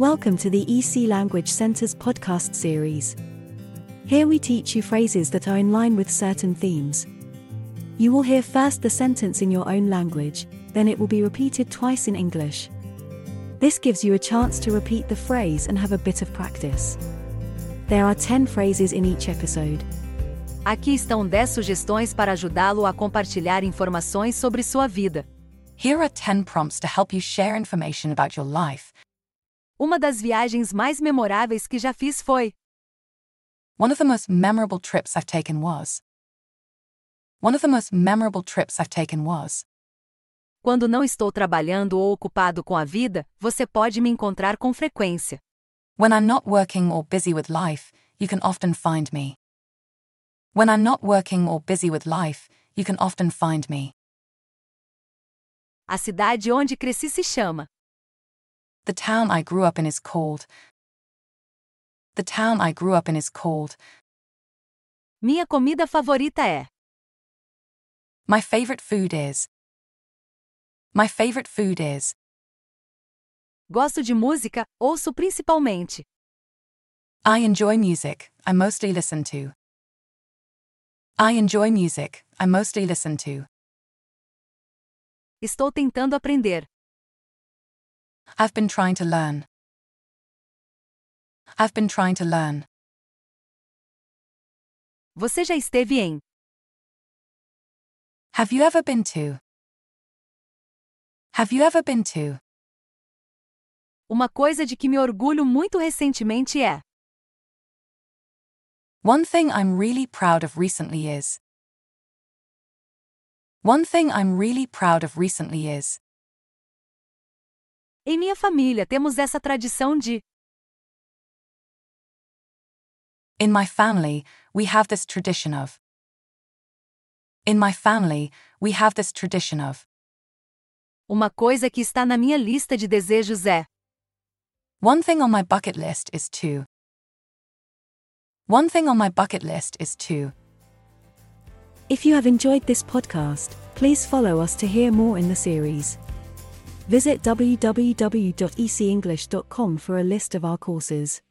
Welcome to the EC Language Center's podcast series. Here we teach you phrases that are in line with certain themes. You will hear first the sentence in your own language, then it will be repeated twice in English. This gives you a chance to repeat the phrase and have a bit of practice. There are 10 phrases in each episode. Aqui estão 10 sugestões para ajudá-lo a compartilhar informações sobre sua vida. Here are 10 prompts to help you share information about your life. Uma das viagens mais memoráveis que já fiz foi. One of the most memorable trips I've taken was. One of the most memorable trips I've taken was. Quando não estou trabalhando ou ocupado com a vida, você pode me encontrar com frequência. When I'm not working or busy with life, you can often find me. When I'm not working or busy with life, you can often find me. A cidade onde cresci se chama. The town I grew up in is cold. The town I grew up in is cold. Minha comida favorita é. My favorite food is. My favorite food is. Gosto de música, ouço principalmente. I enjoy music, I mostly listen to. I enjoy music, I mostly listen to. Estou tentando aprender. I've been trying to learn. I've been trying to learn. Você já esteve em. Have you ever been to? Have you ever been to? Uma coisa de que me orgulho muito recentemente é. One thing I'm really proud of recently is. One thing I'm really proud of recently is. Em minha família temos essa tradição de. In my family, we have this tradition of. In my family, we have this tradition of. Uma coisa que está na minha lista de desejos é. One thing on my bucket list is to. One thing on my bucket list is to. If you have enjoyed this podcast, please follow us to hear more in the series. Visit www.ecenglish.com for a list of our courses.